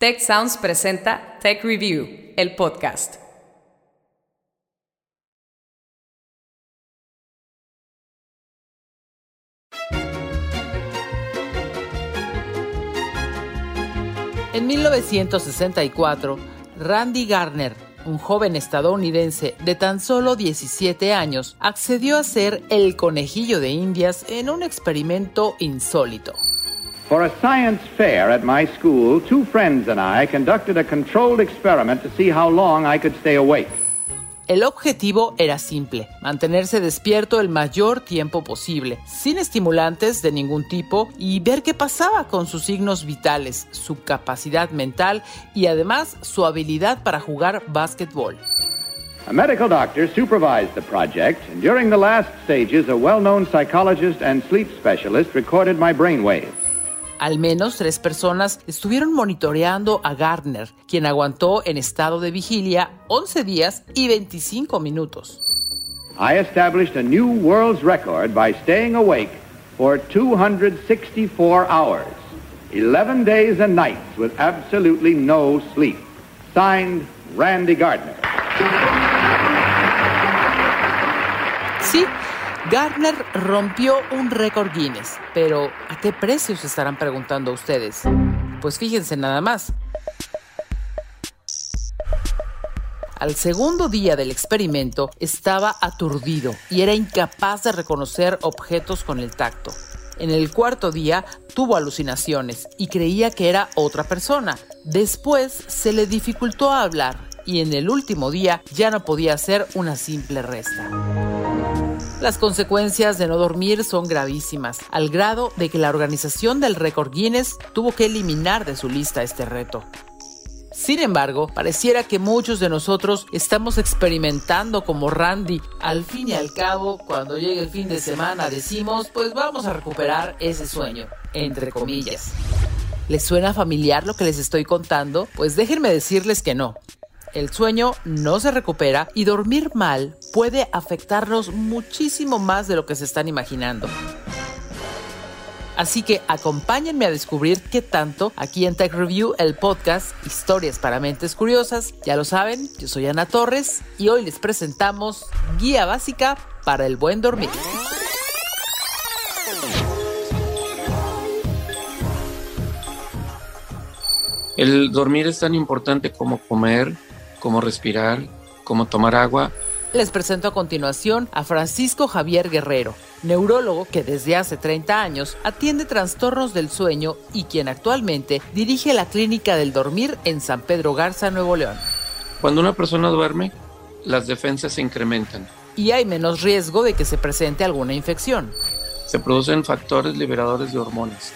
Tech Sounds presenta Tech Review, el podcast. En 1964, Randy Garner, un joven estadounidense de tan solo 17 años, accedió a ser el conejillo de Indias en un experimento insólito. For a science fair at my school, two friends and I conducted a controlled experiment to see how long I could stay awake. El objetivo era simple, mantenerse despierto el mayor tiempo posible, sin estimulantes de ningún tipo y ver qué pasaba con sus signos vitales, su capacidad mental y además su habilidad para jugar básquetbol. A medical doctor supervised the project, and during the last stages, a well-known psychologist and sleep specialist recorded my brainwaves. Al menos tres personas estuvieron monitoreando a Gardner, quien aguantó en estado de vigilia 11 días y 25 minutos. I established a new world's record by staying awake for 264 hours, 11 days and nights with absolutely no sleep. Signed, Randy Gardner. Sí, Gardner rompió un récord Guinness, pero ¿a qué precio se estarán preguntando ustedes? Pues fíjense nada más. Al segundo día del experimento estaba aturdido y era incapaz de reconocer objetos con el tacto. En el cuarto día tuvo alucinaciones y creía que era otra persona. Después se le dificultó hablar y en el último día ya no podía hacer una simple resta. Las consecuencias de no dormir son gravísimas, al grado de que la organización del récord Guinness tuvo que eliminar de su lista este reto. Sin embargo, pareciera que muchos de nosotros estamos experimentando como Randy. Al fin y al cabo, cuando llegue el fin de semana decimos, pues vamos a recuperar ese sueño, entre comillas. ¿Les suena familiar lo que les estoy contando? Pues déjenme decirles que no. El sueño no se recupera y dormir mal puede afectarnos muchísimo más de lo que se están imaginando. Así que acompáñenme a descubrir qué tanto aquí en Tech Review, el podcast Historias para Mentes Curiosas. Ya lo saben, yo soy Ana Torres y hoy les presentamos Guía Básica para el Buen Dormir. El dormir es tan importante como comer, como respirar, como tomar agua. Les presento a continuación a Francisco Javier Guerrero, neurólogo que desde hace 30 años atiende trastornos del sueño y quien actualmente dirige la clínica del dormir en San Pedro Garza, Nuevo León. Cuando una persona duerme, las defensas se incrementan. Y hay menos riesgo de que se presente alguna infección. Se producen factores liberadores de hormonas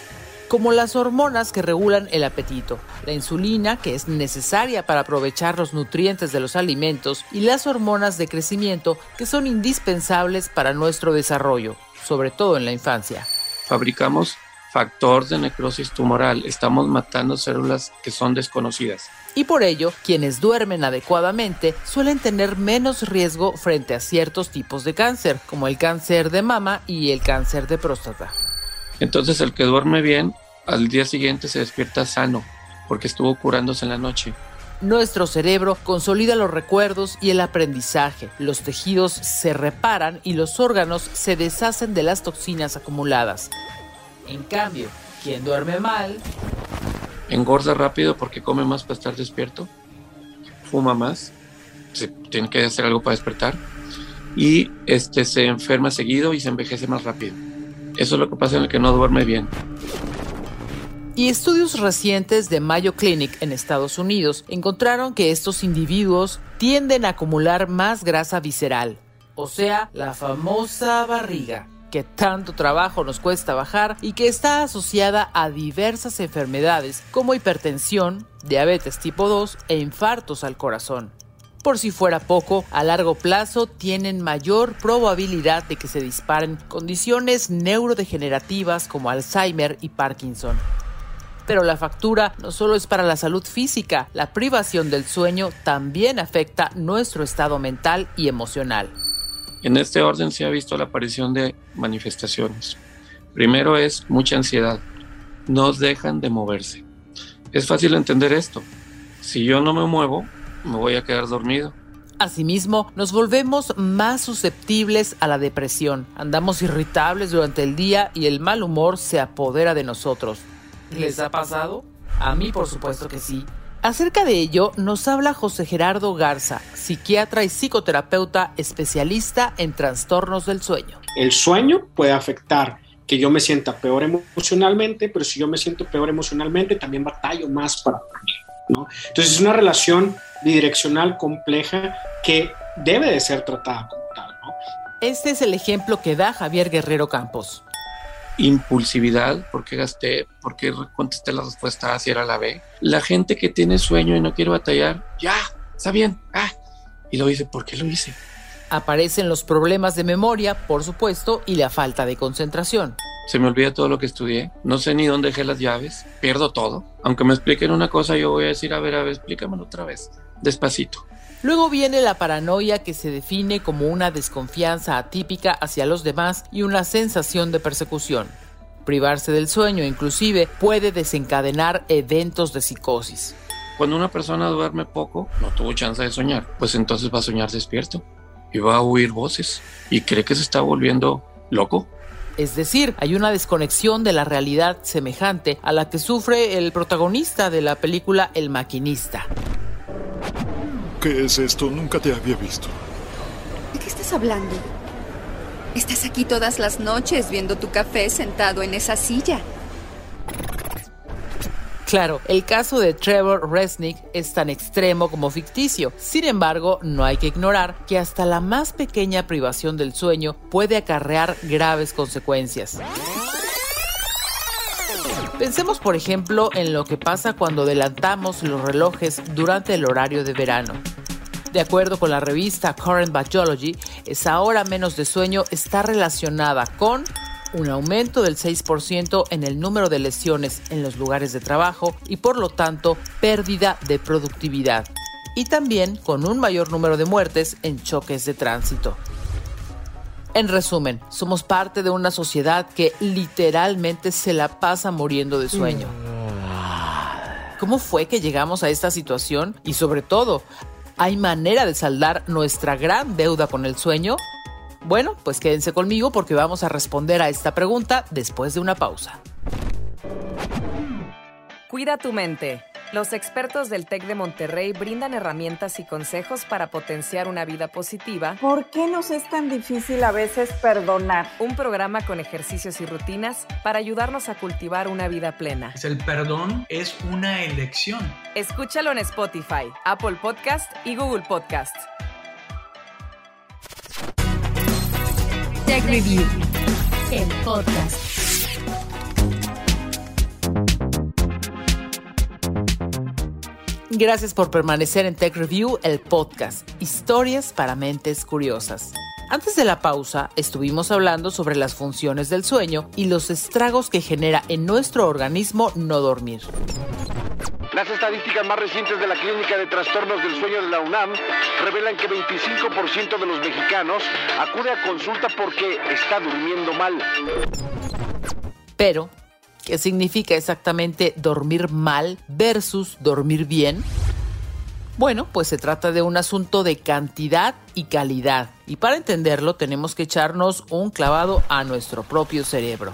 como las hormonas que regulan el apetito, la insulina que es necesaria para aprovechar los nutrientes de los alimentos y las hormonas de crecimiento que son indispensables para nuestro desarrollo, sobre todo en la infancia. Fabricamos factor de necrosis tumoral, estamos matando células que son desconocidas. Y por ello, quienes duermen adecuadamente suelen tener menos riesgo frente a ciertos tipos de cáncer, como el cáncer de mama y el cáncer de próstata. Entonces el que duerme bien, al día siguiente se despierta sano, porque estuvo curándose en la noche. Nuestro cerebro consolida los recuerdos y el aprendizaje, los tejidos se reparan y los órganos se deshacen de las toxinas acumuladas. En cambio, quien duerme mal... Engorda rápido porque come más para estar despierto, fuma más, se tiene que hacer algo para despertar y este, se enferma seguido y se envejece más rápido. Eso es lo que pasa en el que no duerme bien. Y estudios recientes de Mayo Clinic en Estados Unidos encontraron que estos individuos tienden a acumular más grasa visceral, o sea, la famosa barriga, que tanto trabajo nos cuesta bajar y que está asociada a diversas enfermedades como hipertensión, diabetes tipo 2 e infartos al corazón. Por si fuera poco, a largo plazo tienen mayor probabilidad de que se disparen condiciones neurodegenerativas como Alzheimer y Parkinson. Pero la factura no solo es para la salud física, la privación del sueño también afecta nuestro estado mental y emocional. En este orden se ha visto la aparición de manifestaciones. Primero es mucha ansiedad. No dejan de moverse Es fácil entender esto. Si yo no me muevo, me voy a quedar dormido. Asimismo, nos volvemos más susceptibles a la depresión. Andamos irritables durante el día y el mal humor se apodera de nosotros. ¿Les ha pasado? A mí, por supuesto que sí. Acerca de ello nos habla José Gerardo Garza, psiquiatra y psicoterapeuta especialista en trastornos del sueño. El sueño puede afectar que yo me sienta peor emocionalmente, pero si yo me siento peor emocionalmente, también batallo más para dormir. ¿no? Entonces es una relación bidireccional compleja que debe de ser tratada como tal. ¿no? Este es el ejemplo que da Javier Guerrero Campos. Impulsividad, ¿por qué gasté? ¿Por qué contesté la respuesta A si era la B? La gente que tiene sueño y no quiere batallar, ya, está bien, ah, y lo dice, ¿por qué lo hice? Aparecen los problemas de memoria, por supuesto, y la falta de concentración. Se me olvida todo lo que estudié, no sé ni dónde dejé las llaves, pierdo todo. Aunque me expliquen una cosa, yo voy a decir, a ver, a ver, explícamelo otra vez, despacito. Luego viene la paranoia que se define como una desconfianza atípica hacia los demás y una sensación de persecución. Privarse del sueño inclusive puede desencadenar eventos de psicosis. Cuando una persona duerme poco, no tuvo chance de soñar, pues entonces va a soñar despierto y va a oír voces y cree que se está volviendo loco. Es decir, hay una desconexión de la realidad semejante a la que sufre el protagonista de la película El maquinista. ¿Qué es esto? Nunca te había visto. ¿De qué estás hablando? Estás aquí todas las noches viendo tu café sentado en esa silla. Claro, el caso de Trevor Resnick es tan extremo como ficticio. Sin embargo, no hay que ignorar que hasta la más pequeña privación del sueño puede acarrear graves consecuencias. Pensemos, por ejemplo, en lo que pasa cuando adelantamos los relojes durante el horario de verano. De acuerdo con la revista Current Biology, esa hora menos de sueño está relacionada con un aumento del 6% en el número de lesiones en los lugares de trabajo y por lo tanto pérdida de productividad, y también con un mayor número de muertes en choques de tránsito. En resumen, somos parte de una sociedad que literalmente se la pasa muriendo de sueño. ¿Cómo fue que llegamos a esta situación? Y sobre todo, ¿hay manera de saldar nuestra gran deuda con el sueño? Bueno, pues quédense conmigo porque vamos a responder a esta pregunta después de una pausa. Cuida tu mente. Los expertos del TEC de Monterrey brindan herramientas y consejos para potenciar una vida positiva. ¿Por qué nos es tan difícil a veces perdonar? Un programa con ejercicios y rutinas para ayudarnos a cultivar una vida plena. El perdón es una elección. Escúchalo en Spotify, Apple Podcast y Google Podcast. Tech Review, el podcast. Gracias por permanecer en Tech Review, el podcast, historias para mentes curiosas. Antes de la pausa, estuvimos hablando sobre las funciones del sueño y los estragos que genera en nuestro organismo no dormir. Las estadísticas más recientes de la Clínica de Trastornos del Sueño de la UNAM revelan que 25% de los mexicanos acude a consulta porque está durmiendo mal. Pero, ¿qué significa exactamente dormir mal versus dormir bien? Bueno, pues se trata de un asunto de cantidad y calidad. Y para entenderlo tenemos que echarnos un clavado a nuestro propio cerebro.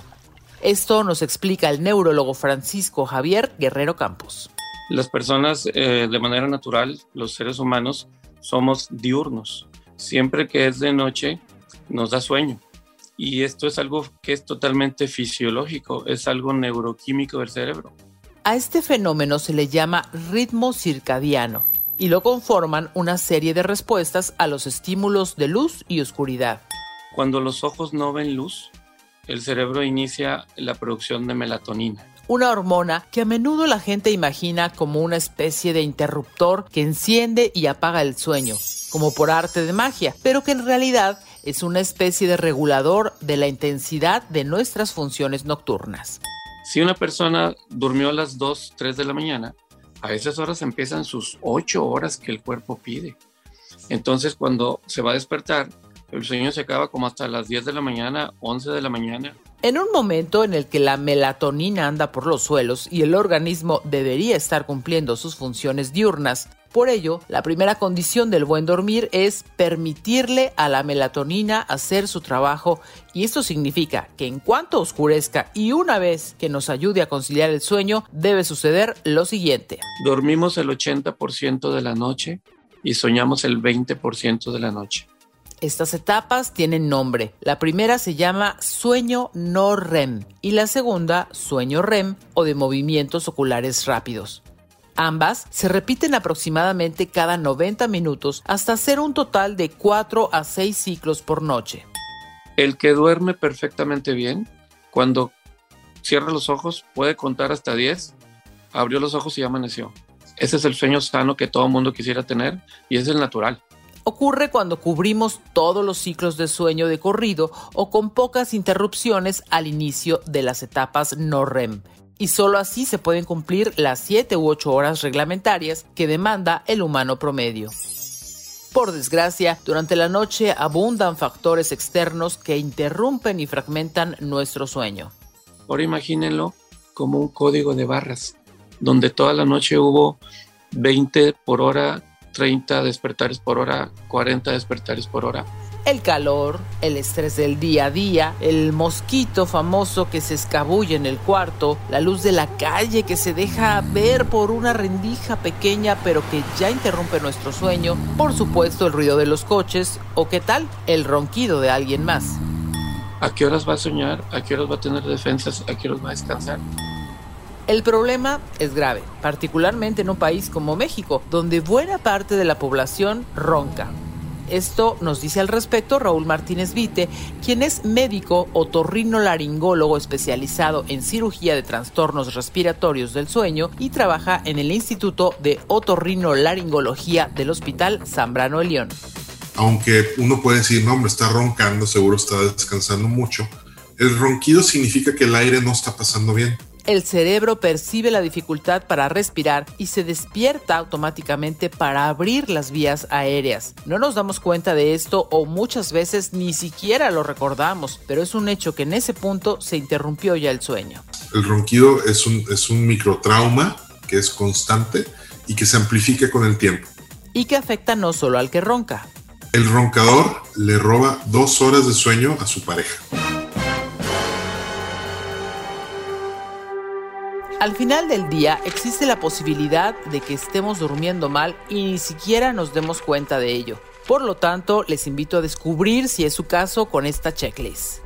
Esto nos explica el neurólogo Francisco Javier Guerrero Campos. Las personas eh, de manera natural, los seres humanos, somos diurnos. Siempre que es de noche nos da sueño. Y esto es algo que es totalmente fisiológico, es algo neuroquímico del cerebro. A este fenómeno se le llama ritmo circadiano y lo conforman una serie de respuestas a los estímulos de luz y oscuridad. Cuando los ojos no ven luz, el cerebro inicia la producción de melatonina. Una hormona que a menudo la gente imagina como una especie de interruptor que enciende y apaga el sueño, como por arte de magia, pero que en realidad es una especie de regulador de la intensidad de nuestras funciones nocturnas. Si una persona durmió a las 2, 3 de la mañana, a esas horas empiezan sus 8 horas que el cuerpo pide. Entonces cuando se va a despertar, el sueño se acaba como hasta las 10 de la mañana, 11 de la mañana. En un momento en el que la melatonina anda por los suelos y el organismo debería estar cumpliendo sus funciones diurnas, por ello, la primera condición del buen dormir es permitirle a la melatonina hacer su trabajo y esto significa que en cuanto oscurezca y una vez que nos ayude a conciliar el sueño, debe suceder lo siguiente. Dormimos el 80% de la noche y soñamos el 20% de la noche. Estas etapas tienen nombre. La primera se llama sueño no REM y la segunda sueño REM o de movimientos oculares rápidos. Ambas se repiten aproximadamente cada 90 minutos hasta hacer un total de 4 a 6 ciclos por noche. El que duerme perfectamente bien, cuando cierra los ojos puede contar hasta 10, abrió los ojos y amaneció. Ese es el sueño sano que todo mundo quisiera tener y es el natural. Ocurre cuando cubrimos todos los ciclos de sueño de corrido o con pocas interrupciones al inicio de las etapas no REM, y solo así se pueden cumplir las 7 u 8 horas reglamentarias que demanda el humano promedio. Por desgracia, durante la noche abundan factores externos que interrumpen y fragmentan nuestro sueño. Ahora imagínenlo como un código de barras, donde toda la noche hubo 20 por hora, 30 despertares por hora, 40 despertares por hora el calor, el estrés del día a día, el mosquito famoso que se escabulle en el cuarto, la luz de la calle que se deja ver por una rendija pequeña pero que ya interrumpe nuestro sueño, por supuesto el ruido de los coches o qué tal, el ronquido de alguien más. ¿A qué horas va a soñar? ¿A qué horas va a tener defensas? ¿A qué horas va a descansar? El problema es grave, particularmente en un país como México, donde buena parte de la población ronca. Esto nos dice al respecto Raúl Martínez Vite, quien es médico otorrinolaringólogo especializado en cirugía de trastornos respiratorios del sueño y trabaja en el Instituto de Otorrinolaringología del Hospital Zambrano de León. Aunque uno puede decir, no, hombre, está roncando, seguro está descansando mucho. El ronquido significa que el aire no está pasando bien el cerebro percibe la dificultad para respirar y se despierta automáticamente para abrir las vías aéreas. No nos damos cuenta de esto o muchas veces ni siquiera lo recordamos, pero es un hecho que en ese punto se interrumpió ya el sueño. El ronquido es un, es un microtrauma que es constante y que se amplifica con el tiempo. Y que afecta no solo al que ronca. El roncador le roba dos horas de sueño a su pareja. Al final del día existe la posibilidad de que estemos durmiendo mal y ni siquiera nos demos cuenta de ello. Por lo tanto, les invito a descubrir si es su caso con esta checklist.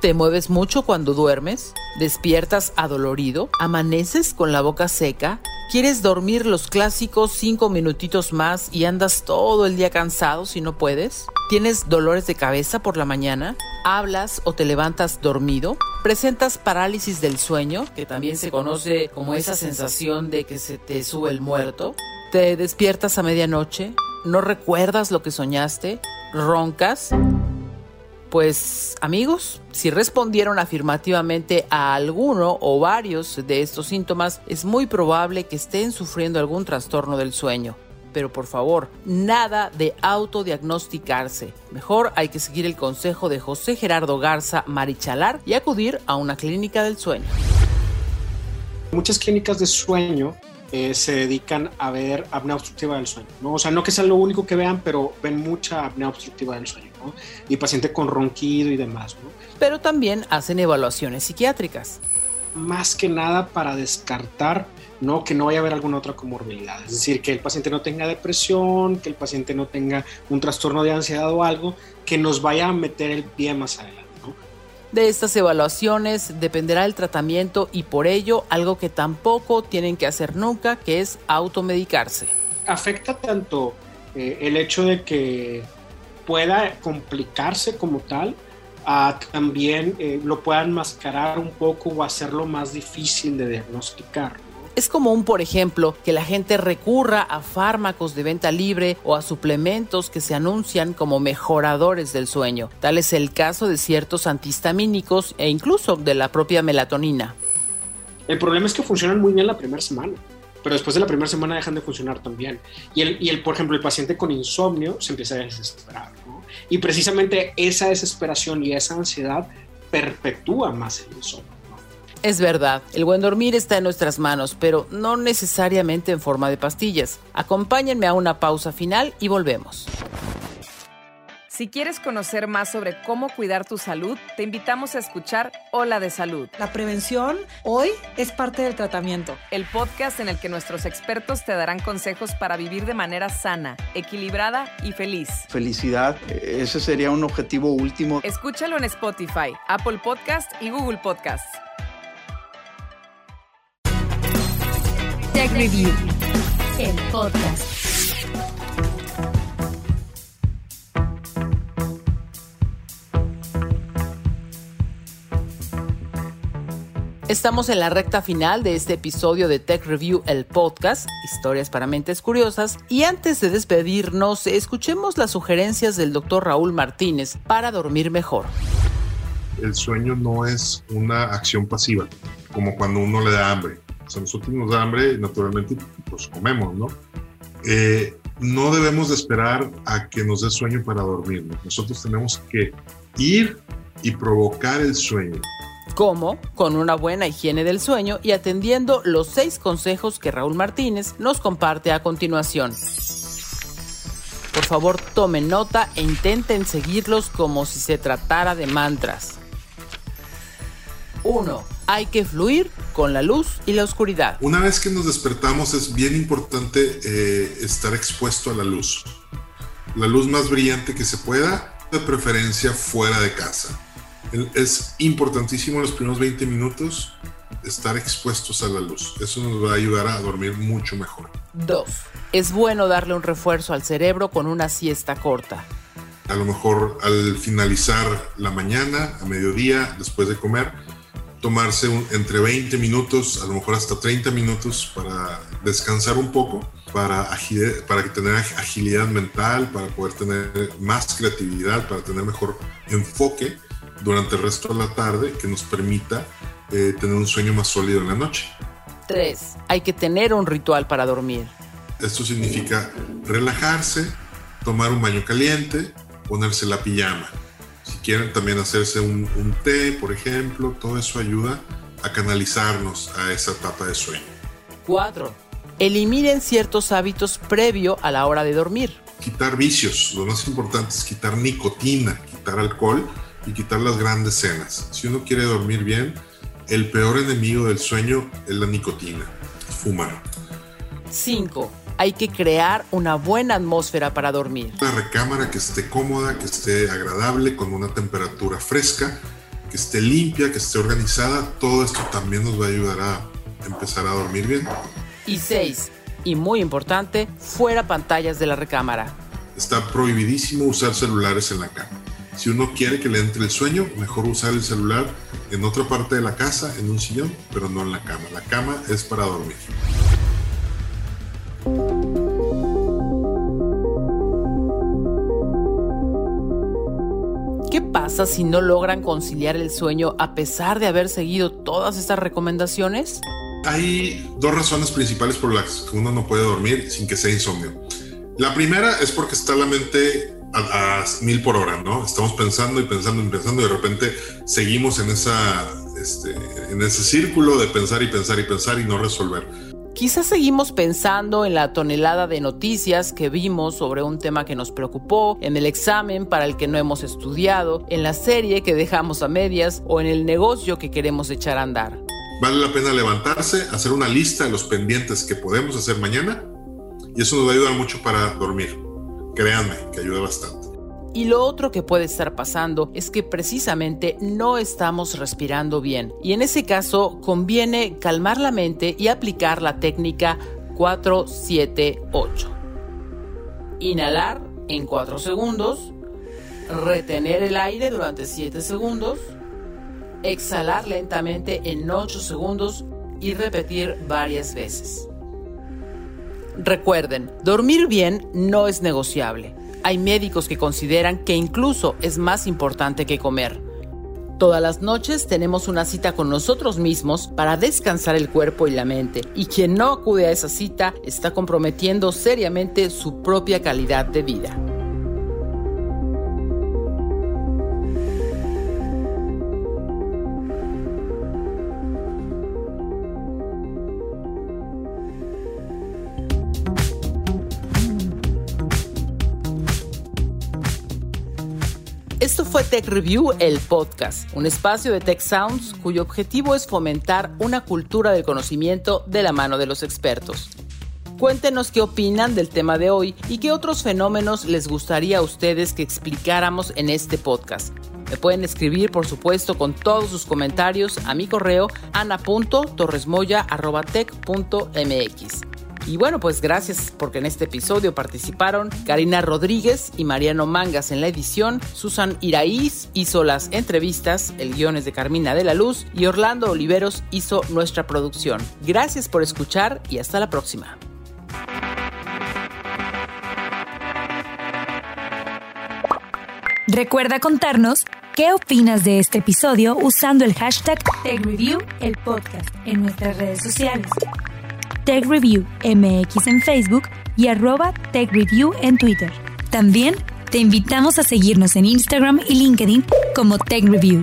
¿Te mueves mucho cuando duermes? ¿Despiertas adolorido? ¿Amaneces con la boca seca? ¿Quieres dormir los clásicos cinco minutitos más y andas todo el día cansado si no puedes? ¿Tienes dolores de cabeza por la mañana? ¿Hablas o te levantas dormido? ¿Presentas parálisis del sueño, que también se conoce como esa sensación de que se te sube el muerto? ¿Te despiertas a medianoche? ¿No recuerdas lo que soñaste? ¿Roncas? Pues amigos, si respondieron afirmativamente a alguno o varios de estos síntomas, es muy probable que estén sufriendo algún trastorno del sueño. Pero por favor, nada de autodiagnosticarse. Mejor hay que seguir el consejo de José Gerardo Garza Marichalar y acudir a una clínica del sueño. Muchas clínicas de sueño eh, se dedican a ver apnea obstructiva del sueño, ¿no? O sea, no que sea lo único que vean, pero ven mucha apnea obstructiva del sueño, ¿no? Y paciente con ronquido y demás, ¿no? Pero también hacen evaluaciones psiquiátricas. Más que nada para descartar ¿no? que no vaya a haber alguna otra comorbilidad. Es decir, que el paciente no tenga depresión, que el paciente no tenga un trastorno de ansiedad o algo que nos vaya a meter el pie más adelante. De estas evaluaciones dependerá el tratamiento y por ello algo que tampoco tienen que hacer nunca, que es automedicarse. Afecta tanto eh, el hecho de que pueda complicarse como tal, a también eh, lo puedan mascarar un poco o hacerlo más difícil de diagnosticar. Es común, por ejemplo, que la gente recurra a fármacos de venta libre o a suplementos que se anuncian como mejoradores del sueño. Tal es el caso de ciertos antihistamínicos e incluso de la propia melatonina. El problema es que funcionan muy bien la primera semana, pero después de la primera semana dejan de funcionar también. Y, el, y el, por ejemplo, el paciente con insomnio se empieza a desesperar. Y precisamente esa desesperación y esa ansiedad perpetúa más el insomnio. Es verdad, el buen dormir está en nuestras manos, pero no necesariamente en forma de pastillas. Acompáñenme a una pausa final y volvemos. Si quieres conocer más sobre cómo cuidar tu salud, te invitamos a escuchar Hola de Salud. La prevención hoy es parte del tratamiento. El podcast en el que nuestros expertos te darán consejos para vivir de manera sana, equilibrada y feliz. Felicidad, ese sería un objetivo último. Escúchalo en Spotify, Apple Podcast y Google Podcast. Tech Review, el podcast. Estamos en la recta final de este episodio de Tech Review, el podcast, historias para mentes curiosas. Y antes de despedirnos, escuchemos las sugerencias del doctor Raúl Martínez para dormir mejor. El sueño no es una acción pasiva, como cuando uno le da hambre. O sea, nosotros nos da hambre naturalmente pues comemos, ¿no? Eh, no debemos de esperar a que nos dé sueño para dormir. Nosotros tenemos que ir y provocar el sueño. ¿Cómo? Con una buena higiene del sueño y atendiendo los seis consejos que Raúl Martínez nos comparte a continuación. Por favor, tomen nota e intenten seguirlos como si se tratara de mantras. 1. Hay que fluir con la luz y la oscuridad. Una vez que nos despertamos es bien importante eh, estar expuesto a la luz. La luz más brillante que se pueda, de preferencia fuera de casa es importantísimo los primeros 20 minutos estar expuestos a la luz. Eso nos va a ayudar a dormir mucho mejor. 2. Es bueno darle un refuerzo al cerebro con una siesta corta. A lo mejor al finalizar la mañana, a mediodía, después de comer, tomarse entre 20 minutos, a lo mejor hasta 30 minutos para descansar un poco, para, para tener agilidad mental, para poder tener más creatividad, para tener mejor enfoque durante el resto de la tarde que nos permita eh, tener un sueño más sólido en la noche. 3. Hay que tener un ritual para dormir. Esto significa relajarse, tomar un baño caliente, ponerse la pijama. Si quieren también hacerse un, un té, por ejemplo, todo eso ayuda a canalizarnos a esa etapa de sueño. 4. Eliminen ciertos hábitos previo a la hora de dormir. Quitar vicios. Lo más importante es quitar nicotina, quitar alcohol y quitar las grandes cenas. Si uno quiere dormir bien, el peor enemigo del sueño es la nicotina, fumar. 5. Hay que crear una buena atmósfera para dormir. Una recámara que esté cómoda, que esté agradable, con una temperatura fresca, que esté limpia, que esté organizada. Todo esto también nos va a ayudar a empezar a dormir bien. Y 6. Y muy importante, fuera pantallas de la recámara. Está prohibidísimo usar celulares en la cama. Si uno quiere que le entre el sueño, mejor usar el celular en otra parte de la casa, en un sillón, pero no en la cama. La cama es para dormir. ¿Qué pasa si no logran conciliar el sueño a pesar de haber seguido todas estas recomendaciones? Hay dos razones principales por las que uno no puede dormir sin que sea insomnio. La primera es porque está la mente a, mil por hora, ¿no? Estamos pensando y pensando y pensando y de repente seguimos en, esa, este, en ese círculo de pensar y pensar y pensar y no resolver. Quizás seguimos pensando en la tonelada de noticias que vimos sobre un tema que nos preocupó, en el examen para el que no hemos estudiado, en la serie que dejamos a medias o en el negocio que queremos echar a andar. Vale la pena levantarse, hacer una lista de los pendientes que podemos hacer mañana y eso nos va a ayudar mucho para dormir. Créanme, que ayuda bastante. Y lo otro que puede estar pasando es que precisamente no estamos respirando bien. Y en ese caso conviene calmar la mente y aplicar la técnica 478. Inhalar en 4 segundos, retener el aire durante 7 segundos, exhalar lentamente en 8 segundos y repetir varias veces. Recuerden, dormir bien no es negociable. Hay médicos que consideran que incluso es más importante que comer. Todas las noches tenemos una cita con nosotros mismos para descansar el cuerpo y la mente, y quien no acude a esa cita está comprometiendo seriamente su propia calidad de vida. Esto fue Tech Review, el podcast, un espacio de Tech Sounds cuyo objetivo es fomentar una cultura del conocimiento de la mano de los expertos. Cuéntenos qué opinan del tema de hoy y qué otros fenómenos les gustaría a ustedes que explicáramos en este podcast. Me pueden escribir, por supuesto, con todos sus comentarios a mi correo ana.torresmoya.tech.mx. Y bueno, pues gracias porque en este episodio participaron Karina Rodríguez y Mariano Mangas en la edición, Susan Iraíz hizo las entrevistas, el guion es de Carmina de la Luz y Orlando Oliveros hizo nuestra producción. Gracias por escuchar y hasta la próxima. Recuerda contarnos qué opinas de este episodio usando el hashtag TechReview, el podcast, en nuestras redes sociales. TechReview MX en Facebook y arroba TechReview en Twitter. También te invitamos a seguirnos en Instagram y LinkedIn como TechReview.